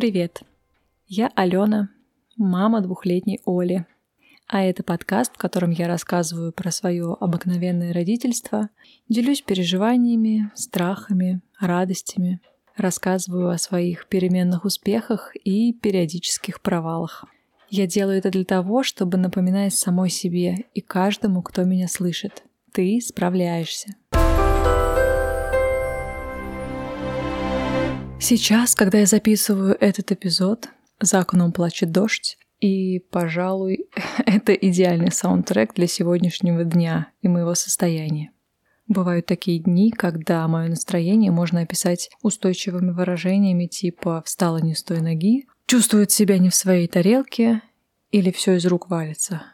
Привет! Я Алена, мама двухлетней Оли. А это подкаст, в котором я рассказываю про свое обыкновенное родительство, делюсь переживаниями, страхами, радостями, рассказываю о своих переменных успехах и периодических провалах. Я делаю это для того, чтобы напоминать самой себе и каждому, кто меня слышит. Ты справляешься. Сейчас, когда я записываю этот эпизод, за окном плачет дождь, и, пожалуй, это идеальный саундтрек для сегодняшнего дня и моего состояния. Бывают такие дни, когда мое настроение можно описать устойчивыми выражениями типа «встала не с той ноги», «чувствует себя не в своей тарелке» или «все из рук валится»,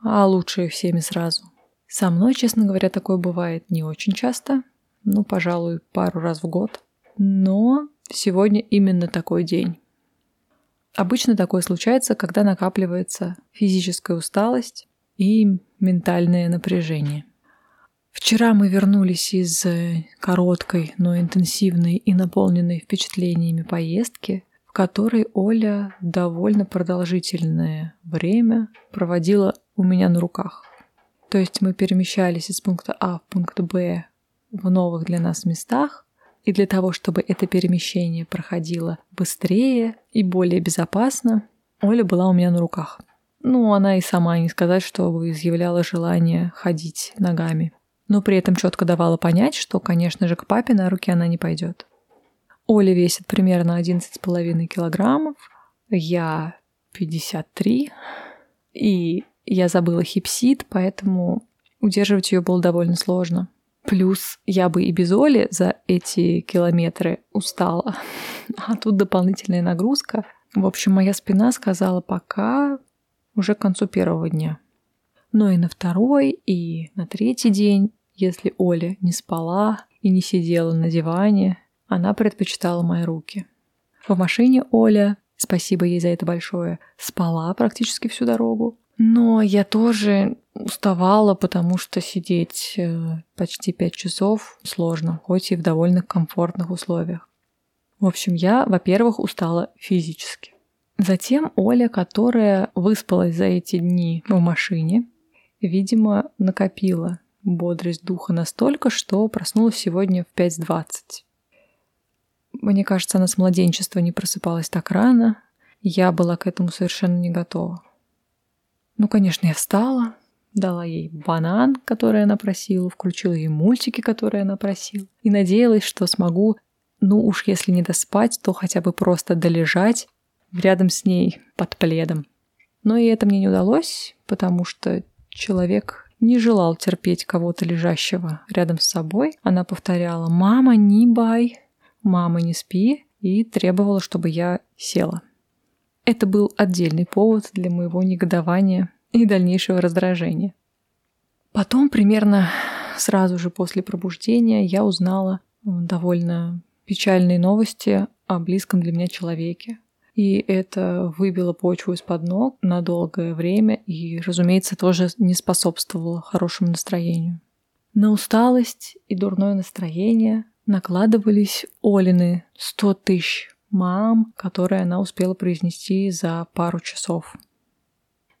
а лучше всеми сразу. Со мной, честно говоря, такое бывает не очень часто, ну, пожалуй, пару раз в год. Но Сегодня именно такой день. Обычно такое случается, когда накапливается физическая усталость и ментальное напряжение. Вчера мы вернулись из э, короткой, но интенсивной и наполненной впечатлениями поездки, в которой Оля довольно продолжительное время проводила у меня на руках. То есть мы перемещались из пункта А в пункт Б в новых для нас местах, и для того, чтобы это перемещение проходило быстрее и более безопасно, Оля была у меня на руках. Ну, она и сама не сказать, что изъявляла желание ходить ногами. Но при этом четко давала понять, что, конечно же, к папе на руки она не пойдет. Оля весит примерно 11,5 килограммов, я 53, и я забыла хипсид, поэтому удерживать ее было довольно сложно. Плюс я бы и без Оли за эти километры устала. А тут дополнительная нагрузка. В общем, моя спина сказала пока уже к концу первого дня. Но и на второй, и на третий день, если Оля не спала и не сидела на диване, она предпочитала мои руки. В машине Оля, спасибо ей за это большое, спала практически всю дорогу. Но я тоже уставала, потому что сидеть э, почти пять часов сложно, хоть и в довольно комфортных условиях. В общем, я, во-первых, устала физически. Затем Оля, которая выспалась за эти дни в машине, видимо, накопила бодрость духа настолько, что проснулась сегодня в 5.20. Мне кажется, она с младенчества не просыпалась так рано. Я была к этому совершенно не готова. Ну, конечно, я встала, дала ей банан, который она просила, включила ей мультики, которые она просила, и надеялась, что смогу, ну уж если не доспать, то хотя бы просто долежать рядом с ней под пледом. Но и это мне не удалось, потому что человек не желал терпеть кого-то лежащего рядом с собой. Она повторяла «Мама, не бай! Мама, не спи!» и требовала, чтобы я села. Это был отдельный повод для моего негодования и дальнейшего раздражения. Потом, примерно сразу же после пробуждения, я узнала довольно печальные новости о близком для меня человеке. И это выбило почву из-под ног на долгое время и, разумеется, тоже не способствовало хорошему настроению. На усталость и дурное настроение накладывались Олины 100 тысяч мам, которые она успела произнести за пару часов.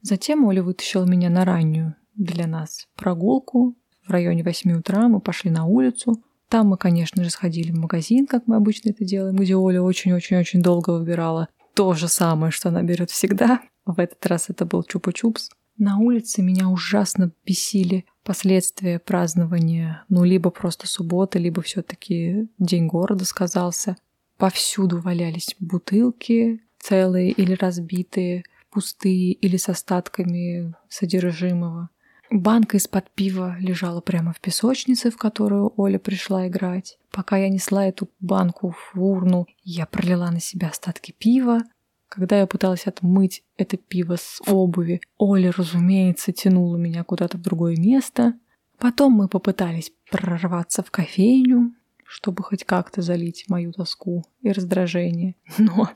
Затем Оля вытащила меня на раннюю для нас прогулку. В районе 8 утра мы пошли на улицу. Там мы, конечно же, сходили в магазин, как мы обычно это делаем, где Оля очень-очень-очень долго выбирала то же самое, что она берет всегда. В этот раз это был чупа-чупс. На улице меня ужасно бесили последствия празднования, ну, либо просто суббота, либо все-таки День города сказался. Повсюду валялись бутылки, целые или разбитые, пустые или с остатками содержимого. Банка из-под пива лежала прямо в песочнице, в которую Оля пришла играть. Пока я несла эту банку в урну, я пролила на себя остатки пива. Когда я пыталась отмыть это пиво с обуви, Оля, разумеется, тянула меня куда-то в другое место. Потом мы попытались прорваться в кофейню, чтобы хоть как-то залить мою тоску и раздражение. Но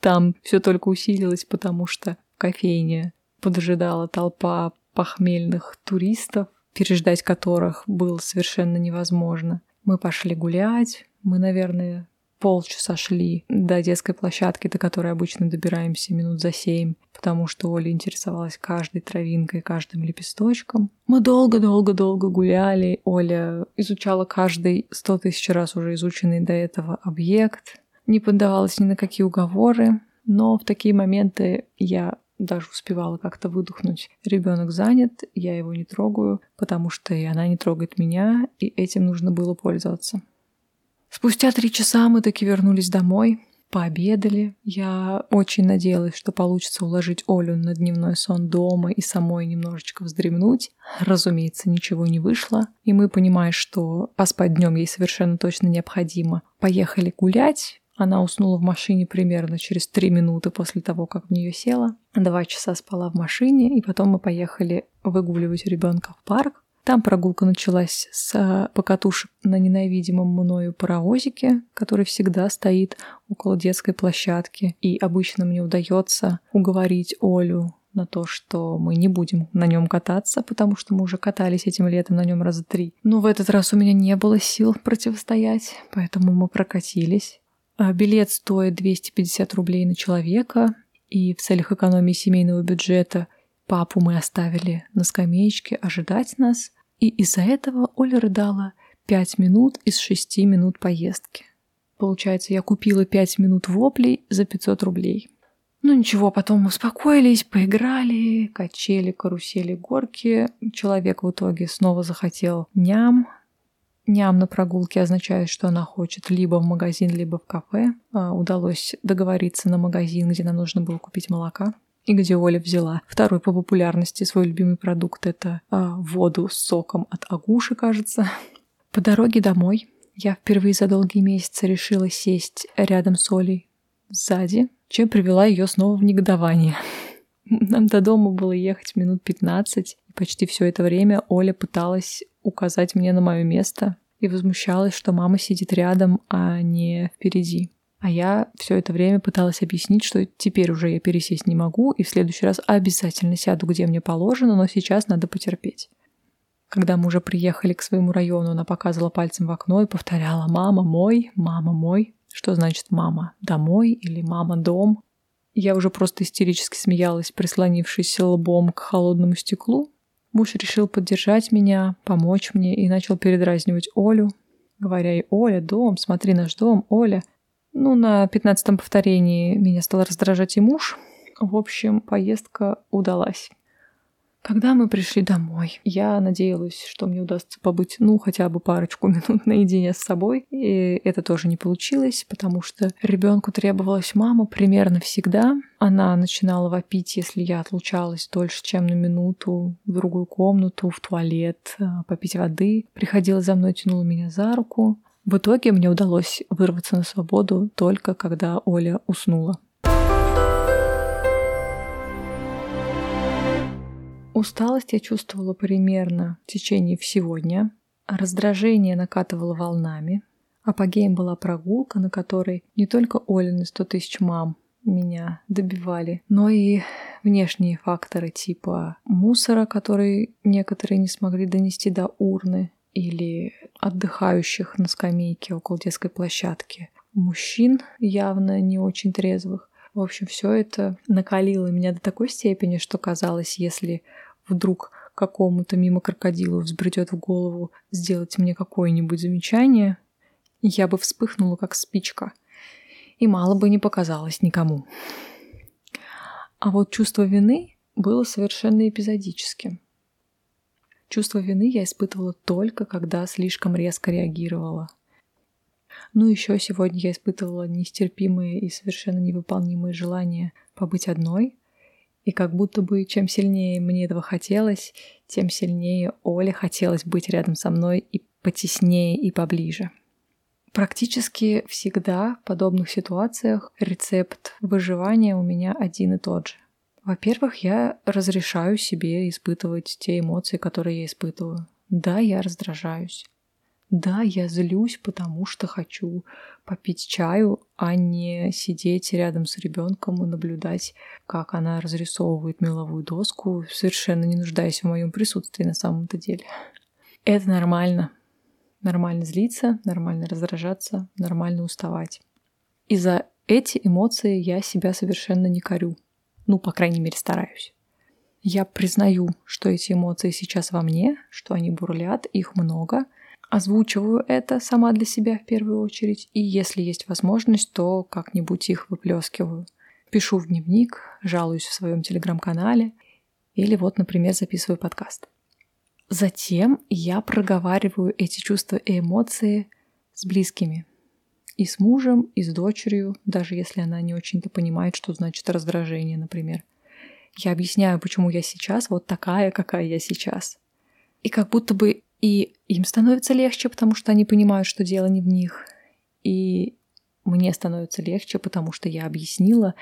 там все только усилилось, потому что в кофейне поджидала толпа похмельных туристов, переждать которых было совершенно невозможно. Мы пошли гулять, мы, наверное, полчаса шли до детской площадки, до которой обычно добираемся минут за семь, потому что Оля интересовалась каждой травинкой, каждым лепесточком. Мы долго-долго-долго гуляли. Оля изучала каждый сто тысяч раз уже изученный до этого объект, не поддавалась ни на какие уговоры, но в такие моменты я даже успевала как-то выдохнуть. Ребенок занят, я его не трогаю, потому что и она не трогает меня, и этим нужно было пользоваться. Спустя три часа мы таки вернулись домой, пообедали. Я очень надеялась, что получится уложить Олю на дневной сон дома и самой немножечко вздремнуть. Разумеется, ничего не вышло. И мы, понимая, что поспать днем ей совершенно точно необходимо, поехали гулять. Она уснула в машине примерно через три минуты после того, как в нее села. Два часа спала в машине, и потом мы поехали выгуливать ребенка в парк. Там прогулка началась с э, покатушек на ненавидимом мною паровозике, который всегда стоит около детской площадки. И обычно мне удается уговорить Олю на то, что мы не будем на нем кататься, потому что мы уже катались этим летом на нем раза три. Но в этот раз у меня не было сил противостоять, поэтому мы прокатились. А билет стоит 250 рублей на человека, и в целях экономии семейного бюджета – Папу мы оставили на скамеечке ожидать нас, и из-за этого Оля рыдала пять минут из шести минут поездки. Получается, я купила пять минут воплей за 500 рублей. Ну ничего, потом успокоились, поиграли, качели, карусели, горки. Человек в итоге снова захотел ням. Ням на прогулке означает, что она хочет либо в магазин, либо в кафе. А, удалось договориться на магазин, где нам нужно было купить молока и где Оля взяла второй по популярности свой любимый продукт. Это а, воду с соком от агуши, кажется. По дороге домой я впервые за долгие месяцы решила сесть рядом с Олей сзади, чем привела ее снова в негодование. Нам до дома было ехать минут 15, и почти все это время Оля пыталась указать мне на мое место и возмущалась, что мама сидит рядом, а не впереди. А я все это время пыталась объяснить, что теперь уже я пересесть не могу, и в следующий раз обязательно сяду, где мне положено, но сейчас надо потерпеть. Когда мы уже приехали к своему району, она показывала пальцем в окно и повторяла «Мама мой, мама мой». Что значит «мама домой» или «мама дом»? Я уже просто истерически смеялась, прислонившись лбом к холодному стеклу. Муж решил поддержать меня, помочь мне и начал передразнивать Олю, говоря ей «Оля, дом, смотри наш дом, Оля». Ну, на пятнадцатом повторении меня стал раздражать и муж. В общем, поездка удалась. Когда мы пришли домой, я надеялась, что мне удастся побыть, ну, хотя бы парочку минут наедине с собой. И это тоже не получилось, потому что ребенку требовалась мама примерно всегда. Она начинала вопить, если я отлучалась дольше, чем на минуту, в другую комнату, в туалет, а, попить воды. Приходила за мной, тянула меня за руку. В итоге мне удалось вырваться на свободу только когда Оля уснула. Усталость я чувствовала примерно в течение всего дня. Раздражение накатывало волнами. Апогеем была прогулка, на которой не только Олины 100 тысяч мам меня добивали, но и внешние факторы типа мусора, который некоторые не смогли донести до урны, или отдыхающих на скамейке около детской площадки, мужчин явно не очень трезвых. В общем, все это накалило меня до такой степени, что казалось, если вдруг какому-то мимо крокодилу взбредет в голову сделать мне какое-нибудь замечание, я бы вспыхнула как спичка, и мало бы не показалось никому. А вот чувство вины было совершенно эпизодическим. Чувство вины я испытывала только, когда слишком резко реагировала. Ну, еще сегодня я испытывала нестерпимые и совершенно невыполнимые желания побыть одной. И как будто бы чем сильнее мне этого хотелось, тем сильнее Оле хотелось быть рядом со мной и потеснее и поближе. Практически всегда в подобных ситуациях рецепт выживания у меня один и тот же. Во-первых, я разрешаю себе испытывать те эмоции, которые я испытываю. Да, я раздражаюсь. Да, я злюсь, потому что хочу попить чаю, а не сидеть рядом с ребенком и наблюдать, как она разрисовывает меловую доску, совершенно не нуждаясь в моем присутствии на самом-то деле. Это нормально. Нормально злиться, нормально раздражаться, нормально уставать. И за эти эмоции я себя совершенно не корю. Ну, по крайней мере, стараюсь. Я признаю, что эти эмоции сейчас во мне, что они бурлят, их много. Озвучиваю это сама для себя в первую очередь. И если есть возможность, то как-нибудь их выплескиваю. Пишу в дневник, жалуюсь в своем телеграм-канале или вот, например, записываю подкаст. Затем я проговариваю эти чувства и эмоции с близкими. И с мужем, и с дочерью, даже если она не очень-то понимает, что значит раздражение, например. Я объясняю, почему я сейчас вот такая, какая я сейчас. И как будто бы и им становится легче, потому что они понимают, что дело не в них. И мне становится легче, потому что я объяснила,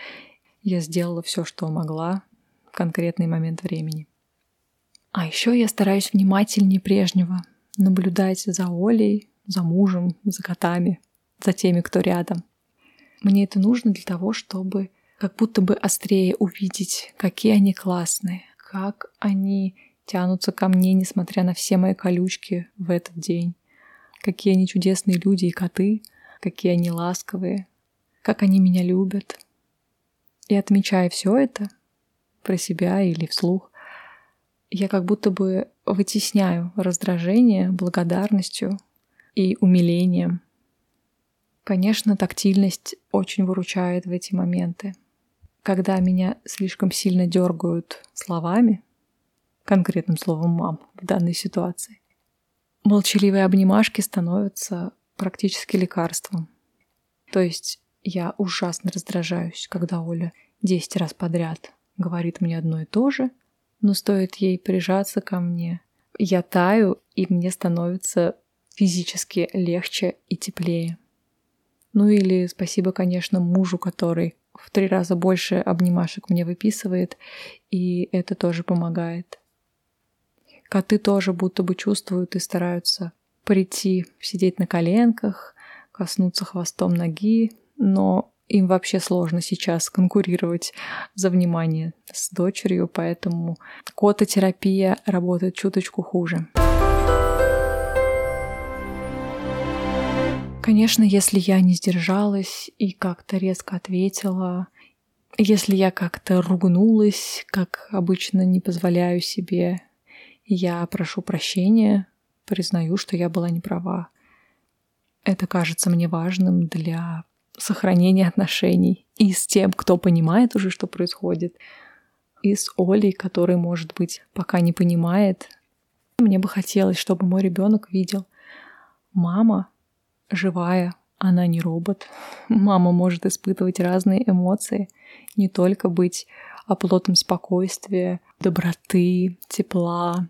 я сделала все, что могла в конкретный момент времени. А еще я стараюсь внимательнее прежнего наблюдать за Олей, за мужем, за котами, за теми, кто рядом. Мне это нужно для того, чтобы как будто бы острее увидеть, какие они классные, как они тянутся ко мне, несмотря на все мои колючки в этот день, какие они чудесные люди и коты, какие они ласковые, как они меня любят. И отмечая все это про себя или вслух, я как будто бы вытесняю раздражение благодарностью и умилением. Конечно, тактильность очень выручает в эти моменты. Когда меня слишком сильно дергают словами, конкретным словом «мам» в данной ситуации, молчаливые обнимашки становятся практически лекарством. То есть я ужасно раздражаюсь, когда Оля 10 раз подряд говорит мне одно и то же, но стоит ей прижаться ко мне, я таю, и мне становится физически легче и теплее. Ну или спасибо, конечно, мужу, который в три раза больше обнимашек мне выписывает, и это тоже помогает. Коты тоже будто бы чувствуют и стараются прийти, сидеть на коленках, коснуться хвостом ноги, но им вообще сложно сейчас конкурировать за внимание с дочерью, поэтому кототерапия работает чуточку хуже. Конечно, если я не сдержалась и как-то резко ответила, если я как-то ругнулась, как обычно не позволяю себе, я прошу прощения, признаю, что я была не права. Это кажется мне важным для сохранения отношений и с тем, кто понимает уже, что происходит, и с Олей, который, может быть, пока не понимает. Мне бы хотелось, чтобы мой ребенок видел, мама живая, она не робот. Мама может испытывать разные эмоции, не только быть оплотом спокойствия, доброты, тепла,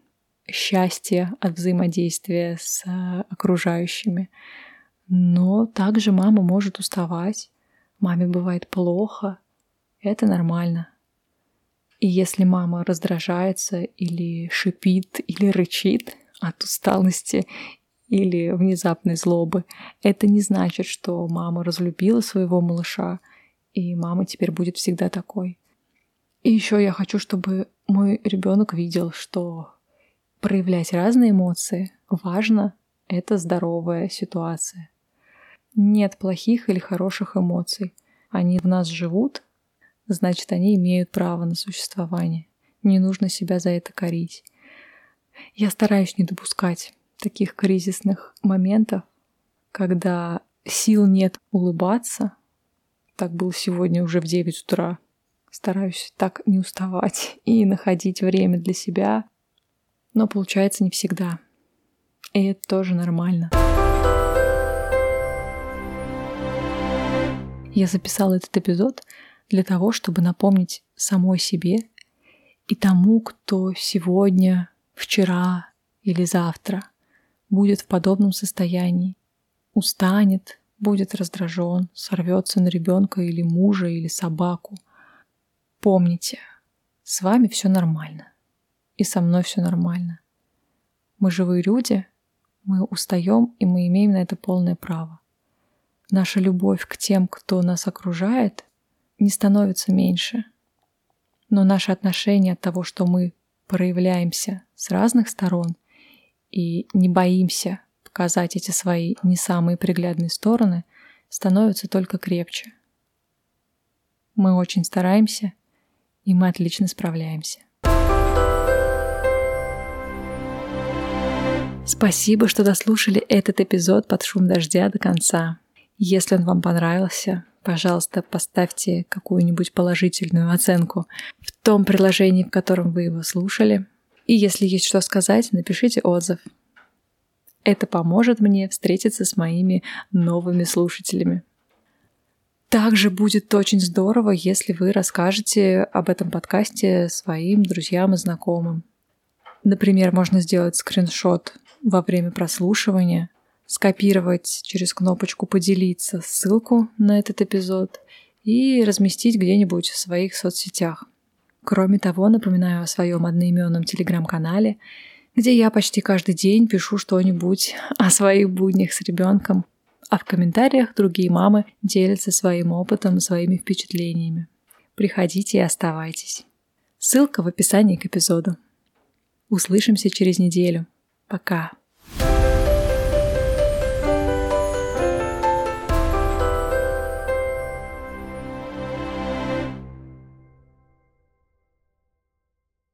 счастья от взаимодействия с э, окружающими. Но также мама может уставать, маме бывает плохо, это нормально. И если мама раздражается или шипит, или рычит от усталости или внезапной злобы, это не значит, что мама разлюбила своего малыша, и мама теперь будет всегда такой. И еще я хочу, чтобы мой ребенок видел, что проявлять разные эмоции важно, это здоровая ситуация. Нет плохих или хороших эмоций. Они в нас живут, значит, они имеют право на существование. Не нужно себя за это корить. Я стараюсь не допускать таких кризисных моментов, когда сил нет улыбаться. Так было сегодня уже в 9 утра. Стараюсь так не уставать и находить время для себя, но получается не всегда. И это тоже нормально. Я записала этот эпизод для того, чтобы напомнить самой себе и тому, кто сегодня, вчера или завтра будет в подобном состоянии, устанет, будет раздражен, сорвется на ребенка или мужа или собаку. Помните, с вами все нормально. И со мной все нормально. Мы живые люди, мы устаем, и мы имеем на это полное право. Наша любовь к тем, кто нас окружает, не становится меньше. Но наше отношение от того, что мы проявляемся с разных сторон – и не боимся показать эти свои не самые приглядные стороны, становятся только крепче. Мы очень стараемся, и мы отлично справляемся. Спасибо, что дослушали этот эпизод под шум дождя до конца. Если он вам понравился, пожалуйста, поставьте какую-нибудь положительную оценку в том приложении, в котором вы его слушали. И если есть что сказать, напишите отзыв. Это поможет мне встретиться с моими новыми слушателями. Также будет очень здорово, если вы расскажете об этом подкасте своим друзьям и знакомым. Например, можно сделать скриншот во время прослушивания, скопировать через кнопочку «Поделиться» ссылку на этот эпизод и разместить где-нибудь в своих соцсетях. Кроме того, напоминаю о своем одноименном телеграм-канале, где я почти каждый день пишу что-нибудь о своих буднях с ребенком, а в комментариях другие мамы делятся своим опытом, своими впечатлениями. Приходите и оставайтесь. Ссылка в описании к эпизоду. Услышимся через неделю. Пока.